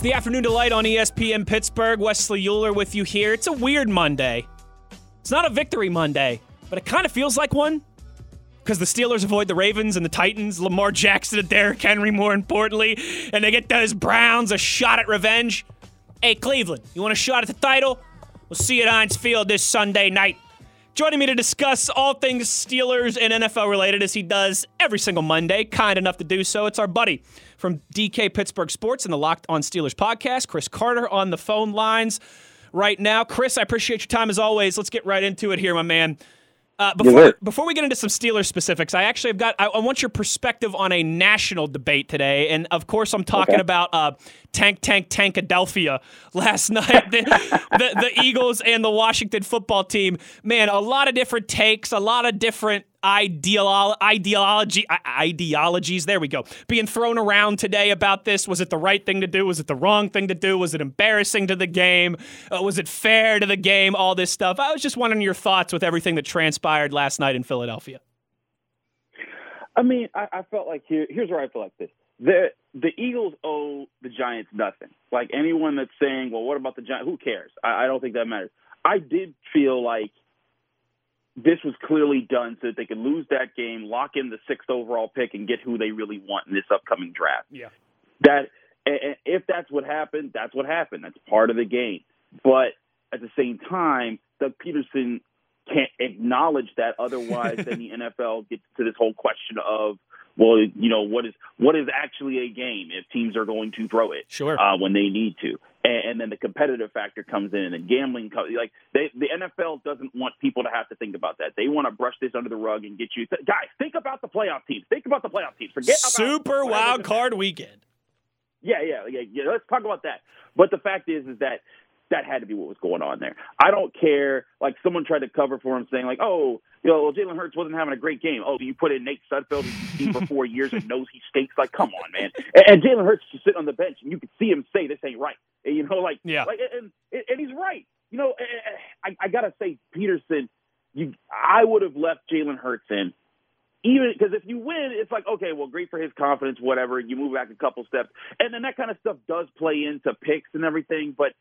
It's the afternoon delight on ESPN Pittsburgh. Wesley Euler with you here. It's a weird Monday. It's not a victory Monday, but it kind of feels like one because the Steelers avoid the Ravens and the Titans, Lamar Jackson and Derrick Henry, more importantly, and they get those Browns a shot at revenge. Hey, Cleveland, you want a shot at the title? We'll see you at Heinz Field this Sunday night. Joining me to discuss all things Steelers and NFL related as he does every single Monday, kind enough to do so, it's our buddy from DK Pittsburgh Sports and the Locked on Steelers podcast, Chris Carter on the phone lines right now. Chris, I appreciate your time as always. Let's get right into it here, my man. Uh, before, before we get into some Steelers specifics, I actually have got. I, I want your perspective on a national debate today, and of course, I'm talking Okay. about uh, Tank Tank Tankadelphia last night. The, the, the Eagles and the Washington football team. Man, a lot of different takes, a lot of different ideolo- ideology ideologies. There we go. Being thrown around today about this. Was it the right thing to do? Was it the wrong thing to do? Was it embarrassing to the game? Uh, was it fair to the game? All this stuff. I was just wondering your thoughts with everything that transpired last night in Philadelphia. I mean, I, I felt like here, here's where I feel like this. The the Eagles owe the Giants nothing. Like anyone that's saying, well, what about the Giants? Who cares? I, I don't think that matters. I did feel like this was clearly done so that they could lose that game, lock in the sixth overall pick, and get who they really want in this upcoming draft. Yeah. That and if that's what happened, that's what happened. That's part of the game. But at the same time, Doug Pederson can't acknowledge that. Otherwise, then the NFL gets to this whole question of, well, you know, what is what is actually a game if teams are going to throw it Sure. uh, when they need to, and, and then the competitive factor comes in, and gambling comes. Like they, the NFL doesn't want people to have to think about that. They want to brush this under the rug and get you guys. Think about the playoff teams. Think about the playoff teams. Forget about Super wild card weekend. yeah, yeah, yeah, yeah. Let's talk about that. But the fact is, is that that had to be what was going on there. I don't care. Like someone tried to cover for him, saying like, "Oh, you know, Jalen Hurts wasn't having a great game." Oh, you put in Nate Sudfeld, who's seen for four years and knows he stinks. Like, come on, man. And, and Jalen Hurts just sitting on the bench, and you could see him say, "This ain't right." And, you know, like, Yeah. like, and and he's right. You know, eh, eh, eh, I, I gotta say, Pederson, you, I would have left Jalen Hurts in even because if you win, it's like okay, well, great for his confidence, whatever. You move back a couple steps, and then that kind of stuff does play into picks and everything. But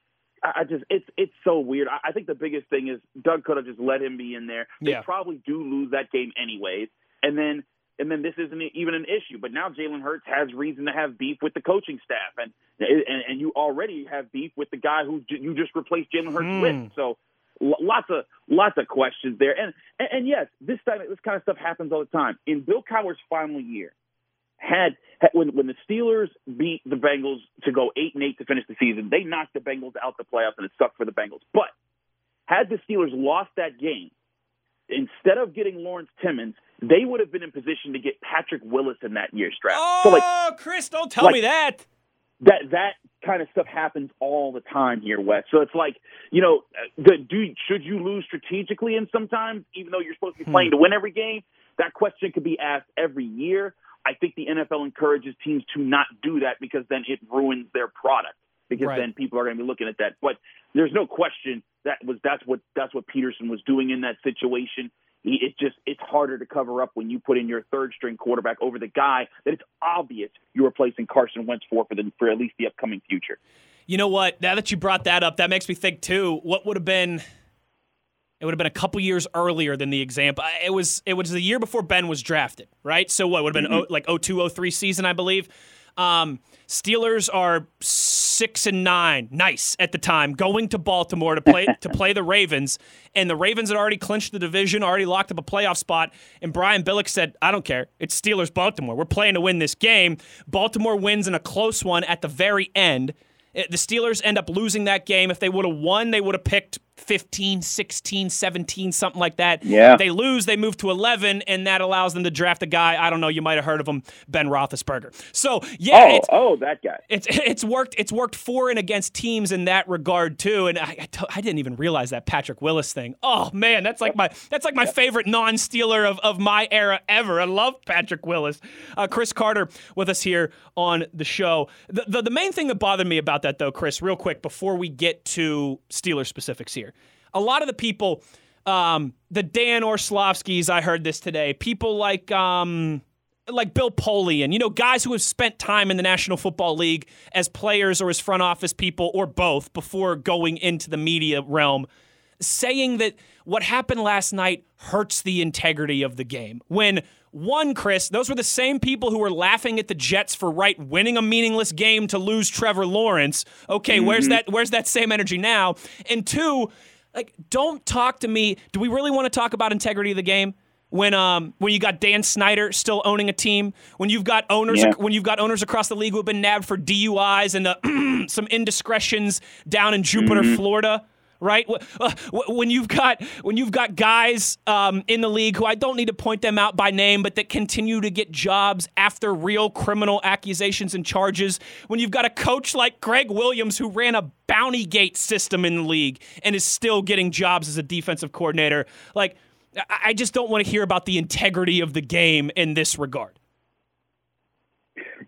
I just it's it's so weird. I I think the biggest thing is Doug could have just let him be in there. They Yeah. probably do lose that game anyways, and then and then this isn't even an issue. But now Jalen Hurts has reason to have beef with the coaching staff, and and, and you already have beef with the guy who j- you just replaced Jalen Hurts Hmm. with. So l- lots of lots of questions there. And, and and yes, this time this kind of stuff happens all the time. In Bill Cowher's final year, had, had when when the Steelers beat the Bengals to go eight and eight to finish the season, they knocked the Bengals out the playoffs, and it sucked for the Bengals. But had the Steelers lost that game, instead of getting Lawrence Timmons, they would have been in position to get Patrick Willis in that year's draft. Oh, So like oh, Chris, don't tell like- me that. that that kind of stuff happens all the time here, Wes. So it's like you know, the, do should you lose strategically? And sometimes, even though you're supposed to be hmm. playing to win every game, that question could be asked every year. I think the NFL encourages teams to not do that because then it ruins their product. Because Right. then people are going to be looking at that. But there's no question that was that's what that's what Pederson was doing in that situation. He, it just it's harder to cover up when you put in your third string quarterback over the guy that it's obvious you're replacing Carson Wentz for for the for at least the upcoming future. You know what? Now that you brought that up, that makes me think too. What would have been? It would have been a couple years earlier than the example. It was. It was the year before Ben was drafted, right? So what would have been oh, like 02, 03 season, I believe. Um, Steelers are six and nine, nice at the time, going to Baltimore to play to play the Ravens, and the Ravens had already clinched the division, already locked up a playoff spot. And Brian Billick said, "I don't care. It's Steelers Baltimore. We're playing to win this game." Baltimore wins in a close one at the very end. The Steelers end up losing that game. If they would have won, they would have picked 15, 16, 17, something like that. Yeah. They lose, they move to 11, and that allows them to draft a guy. I don't know. You might have heard of him, Ben Roethlisberger. So yeah, oh, oh, that guy. It's it's worked. It's worked for and against teams in that regard too. And I, I, t- I didn't even realize that Patrick Willis thing. Oh man, that's like my that's like my favorite non-Steeler of, of my era ever. I love Patrick Willis. Uh, Chris Carter with us here on the show. The, the the main thing that bothered me about that though, Chris, real quick before we get to Steeler specifics here, a lot of the people. Um, the Dan Orlovskis, I heard this today. People like um, like Bill Polian, you know, guys who have spent time in the National Football League as players or as front office people or both before going into the media realm, saying that what happened last night hurts the integrity of the game. When one, Chris, those were the same people who were laughing at the Jets for right winning a meaningless game to lose Trevor Lawrence. Okay, mm-hmm. where's that where's that same energy now? And two, like don't talk to me. Do we really want to talk about integrity of the game? When um when you got Dan Snyder still owning a team, when you've got owners yeah. when you've got owners across the league who have been nabbed for DUIs and uh, some indiscretions down in Jupiter, mm-hmm. Florida, right? Uh, when you've got when you've got guys um, in the league who I don't need to point them out by name, but that continue to get jobs after real criminal accusations and charges. When you've got a coach like Gregg Williams who ran a bounty gate system in the league and is still getting jobs as a defensive coordinator, like I just don't want to hear about the integrity of the game in this regard.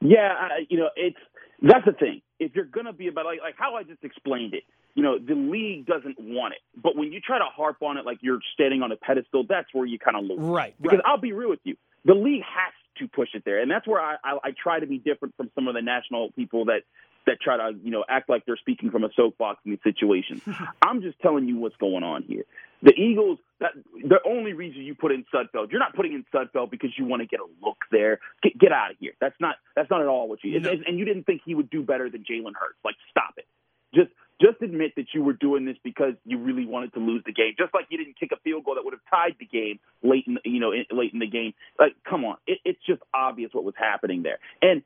Yeah, you know, it's that's the thing. If you're going to be about like, like how I just explained it, you know, the league doesn't want it. But when you try to harp on it like you're standing on a pedestal, that's where you kind of lose. Right. Because right. I'll be real with you, the league has to push it there, and that's where I, I, I try to be different from some of the national people that that try to you know act like they're speaking from a soapbox in these situations. I'm just telling you what's going on here. The Eagles, that the only reason you put in Sudfeld, you're not putting in Sudfeld because you want to get a look there. Get, get out of here. That's not that's not at all what you. No. And, and you didn't think he would do better than Jalen Hurts. Like, stop it. Just just admit that you were doing this because you really wanted to lose the game. Just like you didn't kick a field goal that would have tied the game late in you know in, late in the game. Like, come on, it, it's just obvious what was happening there. And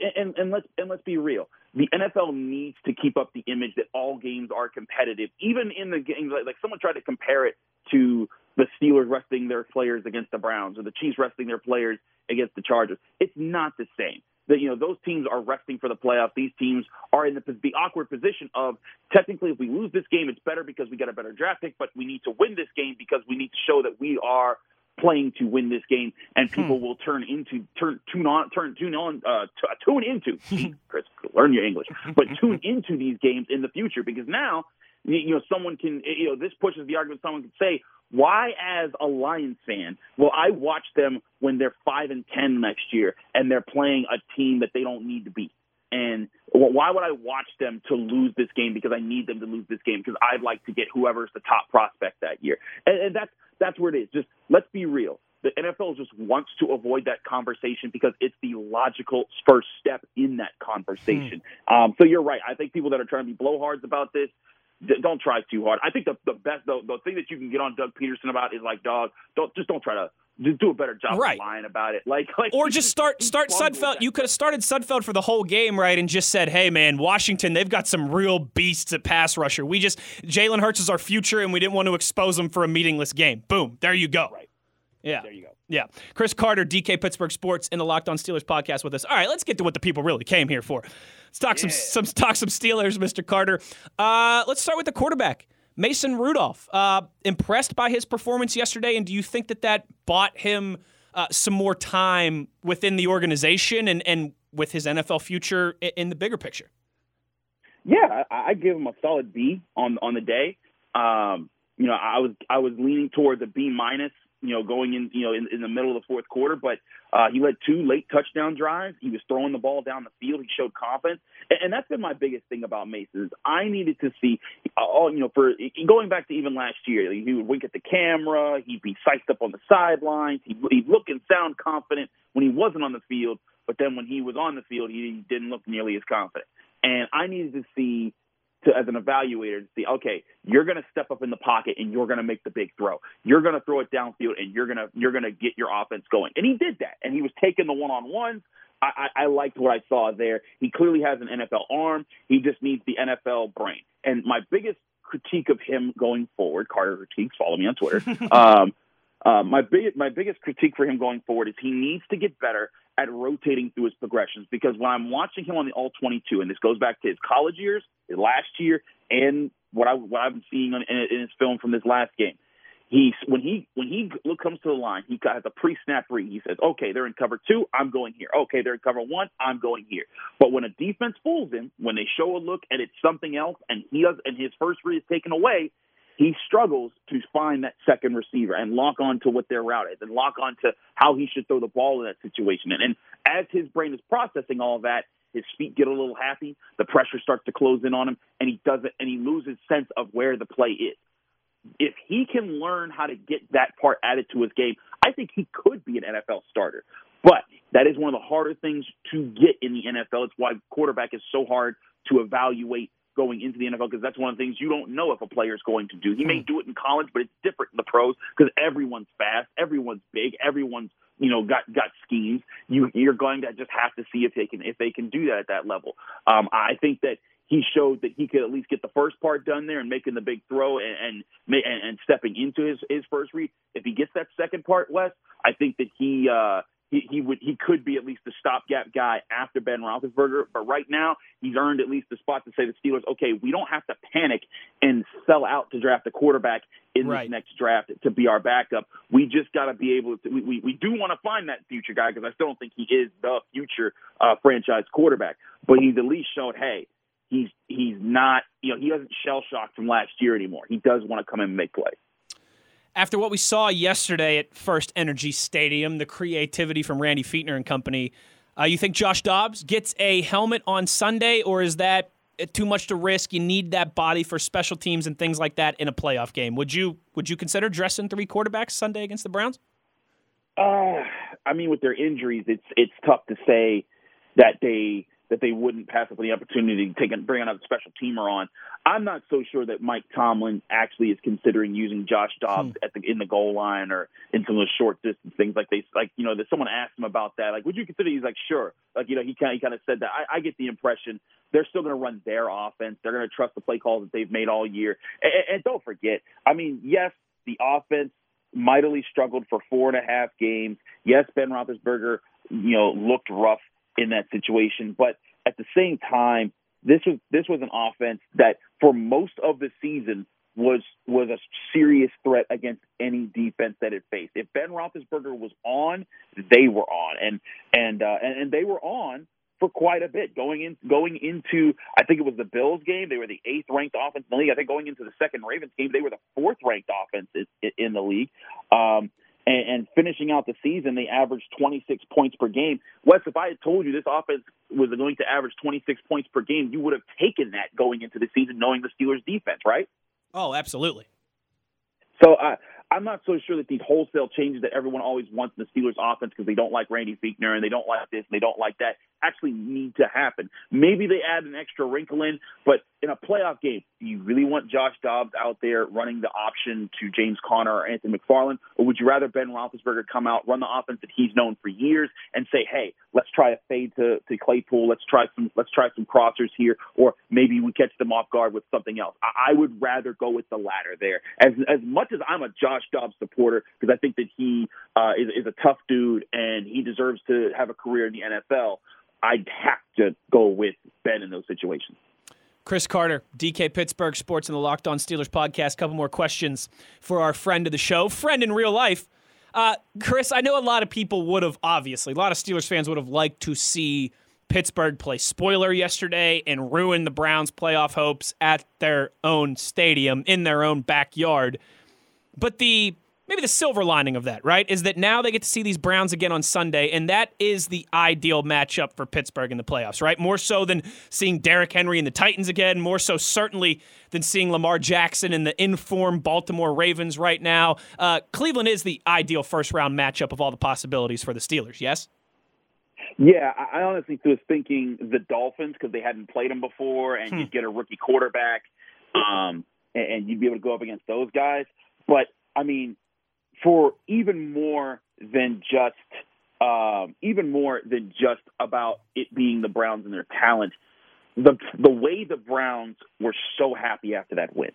and and let's and let's be real the NFL needs to keep up the image that all games are competitive, even in the games like, like someone tried to compare it to the Steelers resting their players against the Browns or the Chiefs resting their players against the Chargers. It's not the same. That you know those teams are resting for the playoffs. These teams are in the, the awkward position of technically, if we lose this game, it's better because we got a better draft pick, but we need to win this game because we need to show that we are playing to win this game, and hmm. people hmm. will turn into turn tune on turn tune on uh, t- uh, tune into Chris learn your English, but tune into these games in the future because now you know someone can you know this pushes the argument. Someone can say, why as a Lions fan will I watch them when they're five and ten next year and they're playing a team that they don't need to beat? And why would I watch them to lose this game because I need them to lose this game because I'd like to get whoever's the top prospect that year. And, and that's that's where it is. Just let's be real. The NFL just wants to avoid that conversation because it's the logical first step in that conversation. Hmm. Um, so you're right. I think people that are trying to be blowhards about this don't try too hard. I think the the best the, the thing that you can get on Doug Pederson about is like, dog, don't just don't try to just do a better job right. of lying about it. Like, like or just start start Sudfeld. You could have started Sudfeld for the whole game, right, and just said, "Hey, man, Washington, they've got some real beasts at pass rusher. We just Jalen Hurts is our future, and we didn't want to expose him for a meaningless game. Boom, there you go. Right. Yeah. There you go. Yeah. Chris Carter, DK Pittsburgh Sports, in the Locked On Steelers podcast with us. All right, let's get to what the people really came here for. Let's talk yeah. some some talk some Steelers, Mr. Carter. Uh, let's start with the quarterback. Mason Rudolph, uh, impressed by his performance yesterday, and do you think that that bought him uh, some more time within the organization and, and with his NFL future in the bigger picture? Yeah, I, I give him a solid B on on the day. Um, you know, I was I was leaning towards a B minus you know, going in, you know, in, in the middle of the fourth quarter. But uh, he led two late touchdown drives. He was throwing the ball down the field. He showed confidence, and, and that's been my biggest thing about Mason. Is I needed to see, all you know, for going back to even last year, he would wink at the camera. He'd be psyched up on the sidelines. He'd, he'd look and sound confident when he wasn't on the field, but then when he was on the field, he didn't look nearly as confident. And I needed to see to, as an evaluator to see, okay, you're going to step up in the pocket and you're going to make the big throw. You're going to throw it downfield and you're going to you're going to get your offense going. And he did that. And he was taking the one on ones. I, I, I liked what I saw there. He clearly has an NFL arm. He just needs the NFL brain. And my biggest critique of him going forward, Carter critiques, follow me on Twitter. um, uh, my big, my biggest critique for him going forward is he needs to get better at rotating through his progressions because when I'm watching him on the All 22, and this goes back to his college years, his last year, and what I what I've been seeing on, in, in his film from this last game, he when he when he look comes to the line, he has a pre-snap read. He says, "Okay, they're in cover two. I'm going here. Okay, they're in cover one. I'm going here." But when a defense fools him, when they show a look and it's something else, and he does, and his first read is taken away, he struggles to find that second receiver and lock on to what their route is and lock on to how he should throw the ball in that situation. And, and as his brain is processing all that, his feet get a little happy, the pressure starts to close in on him, and he doesn't, and he loses sense of where the play is if he can learn how to get that part added to his game, I think he could be an NFL starter. But that is one of the harder things to get in the NFL. It's why quarterback is so hard to evaluate going into the NFL because that's one of the things you don't know if a player is going to do. He may hmm. do it in college, but it's different in the pros because everyone's fast, everyone's big, everyone's you know got got schemes. You you're going to just have to see if they can if they can do that at that level. Um, I think that he showed that he could at least get the first part done there and making the big throw and and, and stepping into his his first read. If he gets that second part, Wes, I think that he uh, he, he would he could be at least the stopgap guy after Ben Roethlisberger. But right now, he's earned at least the spot to say the Steelers, okay, we don't have to panic and sell out to draft a quarterback in right. this next draft to be our backup. We just got to be able to. We, we, we do want to find that future guy because I still don't think he is the future uh, franchise quarterback. But he's at least shown, hey, he's he's not you know he doesn't shell shock from last year anymore. He does want to come in and make plays. After what we saw yesterday at FirstEnergy Stadium, the creativity from Randy Fichtner and company, uh, you think Josh Dobbs gets a helmet on Sunday, or is that too much to risk? You need that body for special teams and things like that in a playoff game. Would you would you consider dressing three quarterbacks Sunday against the Browns? Uh, I mean, with their injuries, it's it's tough to say that they that they wouldn't pass up the opportunity to take and bring another special teamer on. I'm not so sure that Mike Tomlin actually is considering using Josh Dobbs hmm. at the in the goal line or in some of the short distance things like they like you know that someone asked him about that like would you consider he's like sure. Like you know he kind of he kind of said that. I, I get the impression they're still going to run their offense. They're going to trust the play calls that they've made all year. And, and don't forget I mean yes the offense mightily struggled for four and a half games. Yes Ben Roethlisberger you know looked rough in that situation. But at the same time, this was this was an offense that for most of the season was was a serious threat against any defense that it faced. If Ben Roethlisberger was on, they were on, and and uh, and, and they were on for quite a bit going in going into I think it was the Bills game. They were the eighth ranked offense in the league. I think going into the second Ravens game, they were the fourth ranked offense in, in the league. Um, and, and finishing out the season, they averaged 26 points per game. Wes, if I had told you this offense was going to average 26 points per game, you would have taken that going into the season, knowing the Steelers' defense, right? Oh, absolutely. So I, I'm not so sure that these wholesale changes that everyone always wants in the Steelers offense because they don't like Randy Fichtner and they don't like this and they don't like that actually need to happen. Maybe they add an extra wrinkle in, but in a playoff game, do you really want Josh Dobbs out there running the option to James Conner or Anthony McFarland, or would you rather Ben Roethlisberger come out, run the offense that he's known for years, and say, "Hey, let's try a fade to, to Claypool, let's try some let's try some crossers here, or maybe we catch them off guard with something else." I, I would rather go with the latter there. As as much as I'm a Josh Dobbs supporter because I think that he uh, is, is a tough dude and he deserves to have a career in the NFL. I'd have to go with Ben in those situations. Chris Carter, DK Pittsburgh Sports and the Locked On Steelers podcast. Couple more questions for our friend of the show, friend in real life. Uh, Chris, I know a lot of people would have, obviously, a lot of Steelers fans would have liked to see Pittsburgh play spoiler yesterday and ruin the Browns' playoff hopes at their own stadium, in their own backyard. But the maybe the silver lining of that, right, is that now they get to see these Browns again on Sunday, and that is the ideal matchup for Pittsburgh in the playoffs, right? More so than seeing Derrick Henry and the Titans again, more so certainly than seeing Lamar Jackson and the informed Baltimore Ravens right now. Uh, Cleveland is the ideal first round matchup of all the possibilities for the Steelers, yes? Yeah, I honestly was thinking the Dolphins because they hadn't played them before, and hmm. you'd get a rookie quarterback, um, and, and you'd be able to go up against those guys. But I mean, for even more than just um, even more than just about it being the Browns and their talent. the the way the Browns were so happy after that win.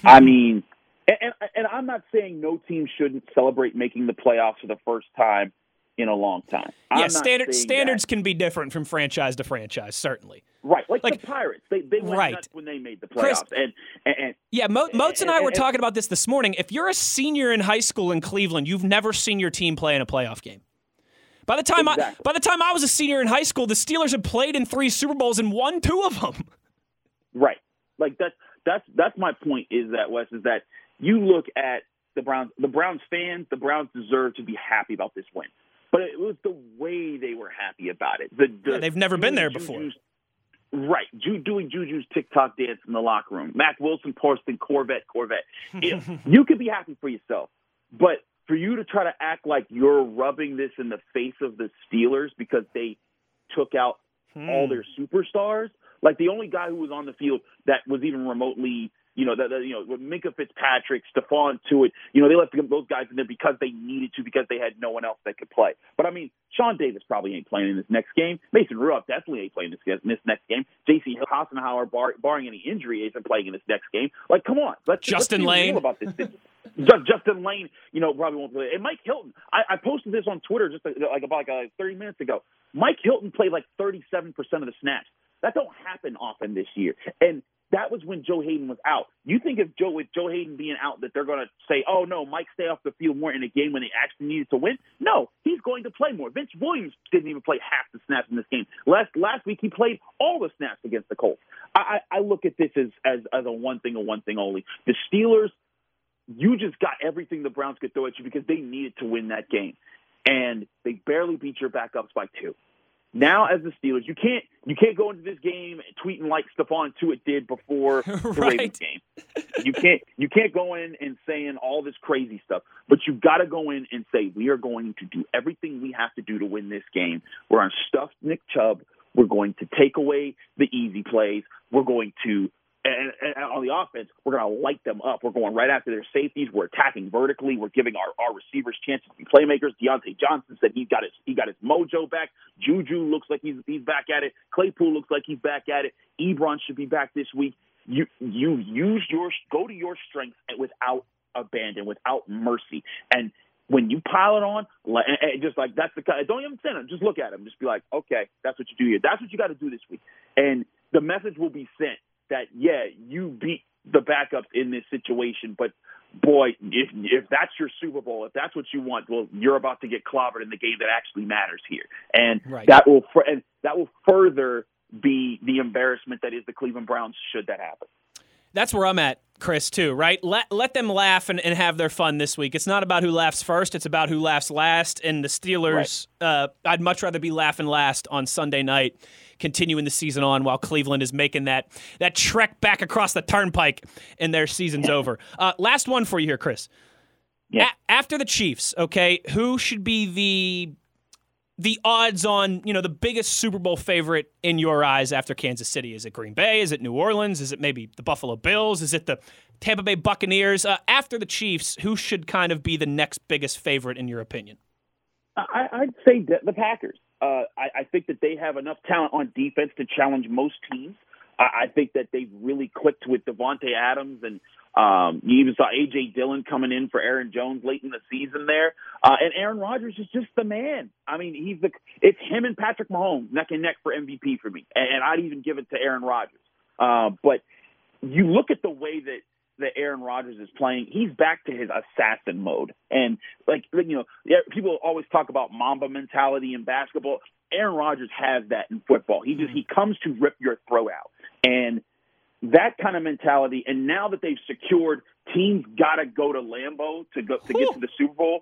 I mean, and, and I'm not saying no team shouldn't celebrate making the playoffs for the first time in a long time. Yeah, standard, standards that. can be different from franchise to franchise, certainly. Right, like, like the Pirates, they they went right. nuts when they made the playoffs, Chris, and, and, and yeah, Mo, Moats and, and, I were talking about this this morning. If you're a senior in high school in Cleveland, you've never seen your team play in a playoff game. By the time exactly. I by the time I was a senior in high school, the Steelers had played in three Super Bowls and won two of them. Right, like that's that's that's my point. Is that Wes is that you look at the Browns, the Browns fans, the Browns deserve to be happy about this win but it was the way they were happy about it. The, the yeah, they've never been there before. Right, Ju- doing Juju's TikTok dance in the locker room. Mack Wilson posting Corvette, Corvette. you could be happy for yourself, but for you to try to act like you're rubbing this in the face of the Steelers because they took out hmm. all their superstars, like the only guy who was on the field that was even remotely you know, the, the, you know, Minkah Fitzpatrick, Stephon Tuitt, you know, they left those guys in there because they needed to, because they had no one else that could play. But I mean, Sean Davis probably ain't playing in this next game. Mason Rudolph definitely ain't playing this, this next game. J.C. Hassenauer, bar, barring any injury, isn't playing in this next game. Like, come on, let's Justin let's Layne about this. Justin Layne, you know, probably won't play. And Mike Hilton, I, I posted this on Twitter just like about like uh, 30 minutes ago. Mike Hilton played like 37% of the snaps. That don't happen often this year. And that was when Joe Haden was out. You think if Joe with Joe Haden being out that they're going to say, "Oh no, Mike stay off the field more in a game when they actually needed to win"? No, he's going to play more. Vince Williams didn't even play half the snaps in this game. Last last week he played all the snaps against the Colts. I, I, I look at this as, as as a one thing, a one thing only. The Steelers, you just got everything the Browns could throw at you because they needed to win that game, and they barely beat your backups by two. Now, as the Steelers, you can't you can't go into this game tweeting like Stephon Tuitt did before the right. Ravens game. You can't you can't go in and saying all this crazy stuff, but you've got to go in and say we are going to do everything we have to do to win this game. We're on stuffed Nick Chubb. We're going to take away the easy plays. We're going to and, and, on the offense, we're going to light them up. We're going right after their safeties. We're attacking vertically. We're giving our, our receivers chances to be playmakers. Diontae Johnson said he got his he got his mojo back. Juju looks like he's he's back at it. Claypool looks like he's back at it. Ebron should be back this week. You you use your go to your strengths without abandon, without mercy, and when you pile it on, just like that's the kind. Don't even send him. Just look at him. Just be like, okay, that's what you do here. That's what you got to do this week, and the message will be sent that yeah, you beat the backups in this situation, but boy, if if that's your Super Bowl, if that's what you want, well, you're about to get clobbered in the game that actually matters here, and right. that will and that will further be the embarrassment that is the Cleveland Browns should that happen. That's where I'm at, Chris, too, right? Let, let them laugh and, and have their fun this week. It's not about who laughs first, it's about who laughs last. And the Steelers, right. uh, I'd much rather be laughing last on Sunday night continuing the season on while Cleveland is making that that trek back across the turnpike and their season's over. Uh, last one for you here, Chris. Yeah. A- after the Chiefs, okay, who should be the the odds on, you know, the biggest Super Bowl favorite in your eyes after Kansas City? Is it Green Bay? Is it New Orleans? Is it maybe the Buffalo Bills? Is it the Tampa Bay Buccaneers? Uh, after the Chiefs, who should kind of be the next biggest favorite in your opinion? I, would say the Packers. Uh, I, I think that they have enough talent on defense to challenge most teams. I, I think that they've really clicked with Davante Adams, and um, you even saw AJ Dillon coming in for Aaron Jones late in the season there. Uh, and Aaron Rodgers is just the man. I mean, he's the it's him and Patrick Mahomes neck and neck for MVP for me, and, and I'd even give it to Aaron Rodgers. Uh, but you look at the way that that Aaron Rodgers is playing, he's back to his assassin mode. And like you know, people always talk about Mamba mentality in basketball. Aaron Rodgers has that in football. He just he mm-hmm. comes to rip your throat out, and that kind of mentality. And now that they've secured, teams got to go to Lambeau to go to get to the Super Bowl.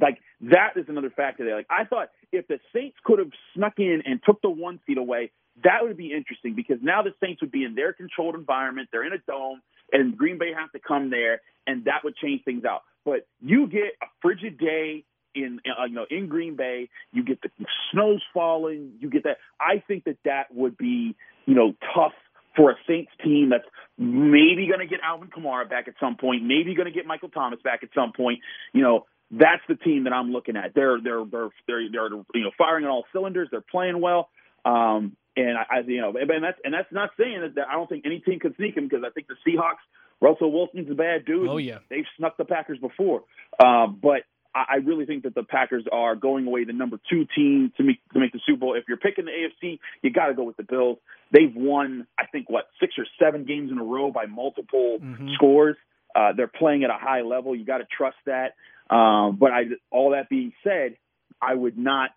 Like that is another factor there. Like I thought, if the Saints could have snuck in and took the one seat away, that would be interesting because now the Saints would be in their controlled environment. They're in a dome and Green Bay has to come there, and that would change things out. But you get a frigid day in uh, you know in Green Bay, you get the snow's falling, you get that. I think that that would be you know tough for a Saints team that's maybe going to get Alvin Kamara back at some point, maybe going to get Michael Thomas back at some point. You know, that's the team that I'm looking at. They're they're they're they're, they're you know firing on all cylinders. They're playing well. Um, And I, I you know, and that's and that's not saying that, that I don't think any team could sneak him because I think the Seahawks, Russell Wilson's a bad dude. Oh yeah, they've snuck the Packers before. Uh, but I really think that the Packers are going away the number two team to make to make the Super Bowl. If you're picking the AFC, you got to go with the Bills. They've won, I think, what six or seven games in a row by multiple mm-hmm. scores. Uh, they're playing at a high level. You got to trust that. Um, but I, all that being said, I would not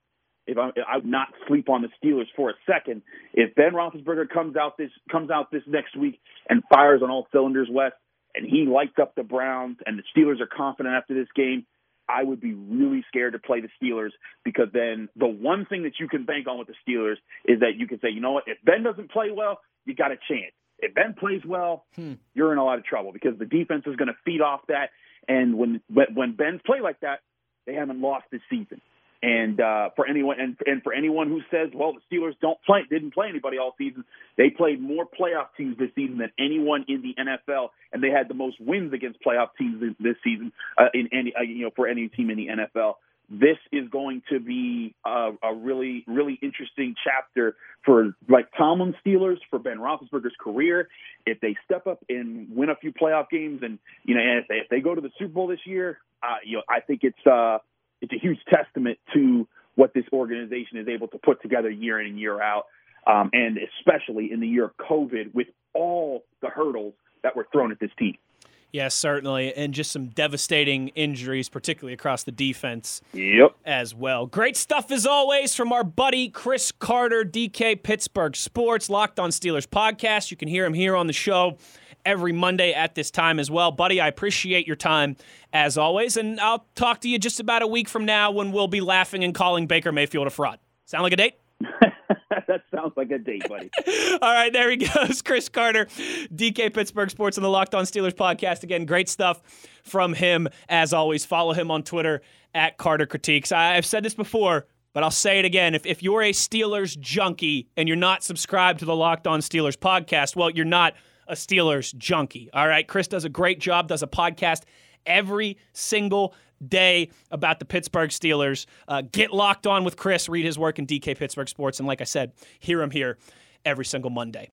if I, I would not sleep on the Steelers for a second. If Ben Roethlisberger comes out this comes out this next week and fires on all cylinders, Wes, and he lights up the Browns, and the Steelers are confident after this game, I would be really scared to play the Steelers because then the one thing that you can bank on with the Steelers is that you can say, you know what, if Ben doesn't play well, you got a chance. If Ben plays well, hmm. you're in a lot of trouble because the defense is going to feed off that. And when when Ben's play like that, they haven't lost this season. And uh, for anyone and, and for anyone who says, well, the Steelers don't play, didn't play anybody all season, they played more playoff teams this season than anyone in the NFL, and they had the most wins against playoff teams this season uh, in any uh, you know for any team in the NFL. This is going to be a, a really really interesting chapter for like Tomlin Steelers for Ben Roethlisberger's career. If they step up and win a few playoff games, and you know, and if they, if they go to the Super Bowl this year, uh, you know, I think it's. Uh, it's a huge testament to what this organization is able to put together year in and year out, um, and especially in the year of COVID with all the hurdles that were thrown at this team. Yes, certainly. And just some devastating injuries, particularly across the defense. Yep. As well. Great stuff as always from our buddy Chris Carter, DK Pittsburgh Sports, Locked on Steelers podcast. You can hear him here on the show every Monday at this time as well. Buddy, I appreciate your time as always, and I'll talk to you just about a week from now when we'll be laughing and calling Baker Mayfield a fraud. Sound like a date? that sounds like a date, buddy. All right, there he goes. Chris Carter, DK Pittsburgh Sports and the Locked On Steelers podcast. Again, great stuff from him as always. Follow him on Twitter at Carter Critiques. I've said this before, but I'll say it again. If, if you're a Steelers junkie and you're not subscribed to the Locked On Steelers podcast, well, you're not – a Steelers junkie. All right. Chris does a great job, does a podcast every single day about the Pittsburgh Steelers. Uh, get locked on with Chris, read his work in DK Pittsburgh Sports. And like I said, hear him here every single Monday.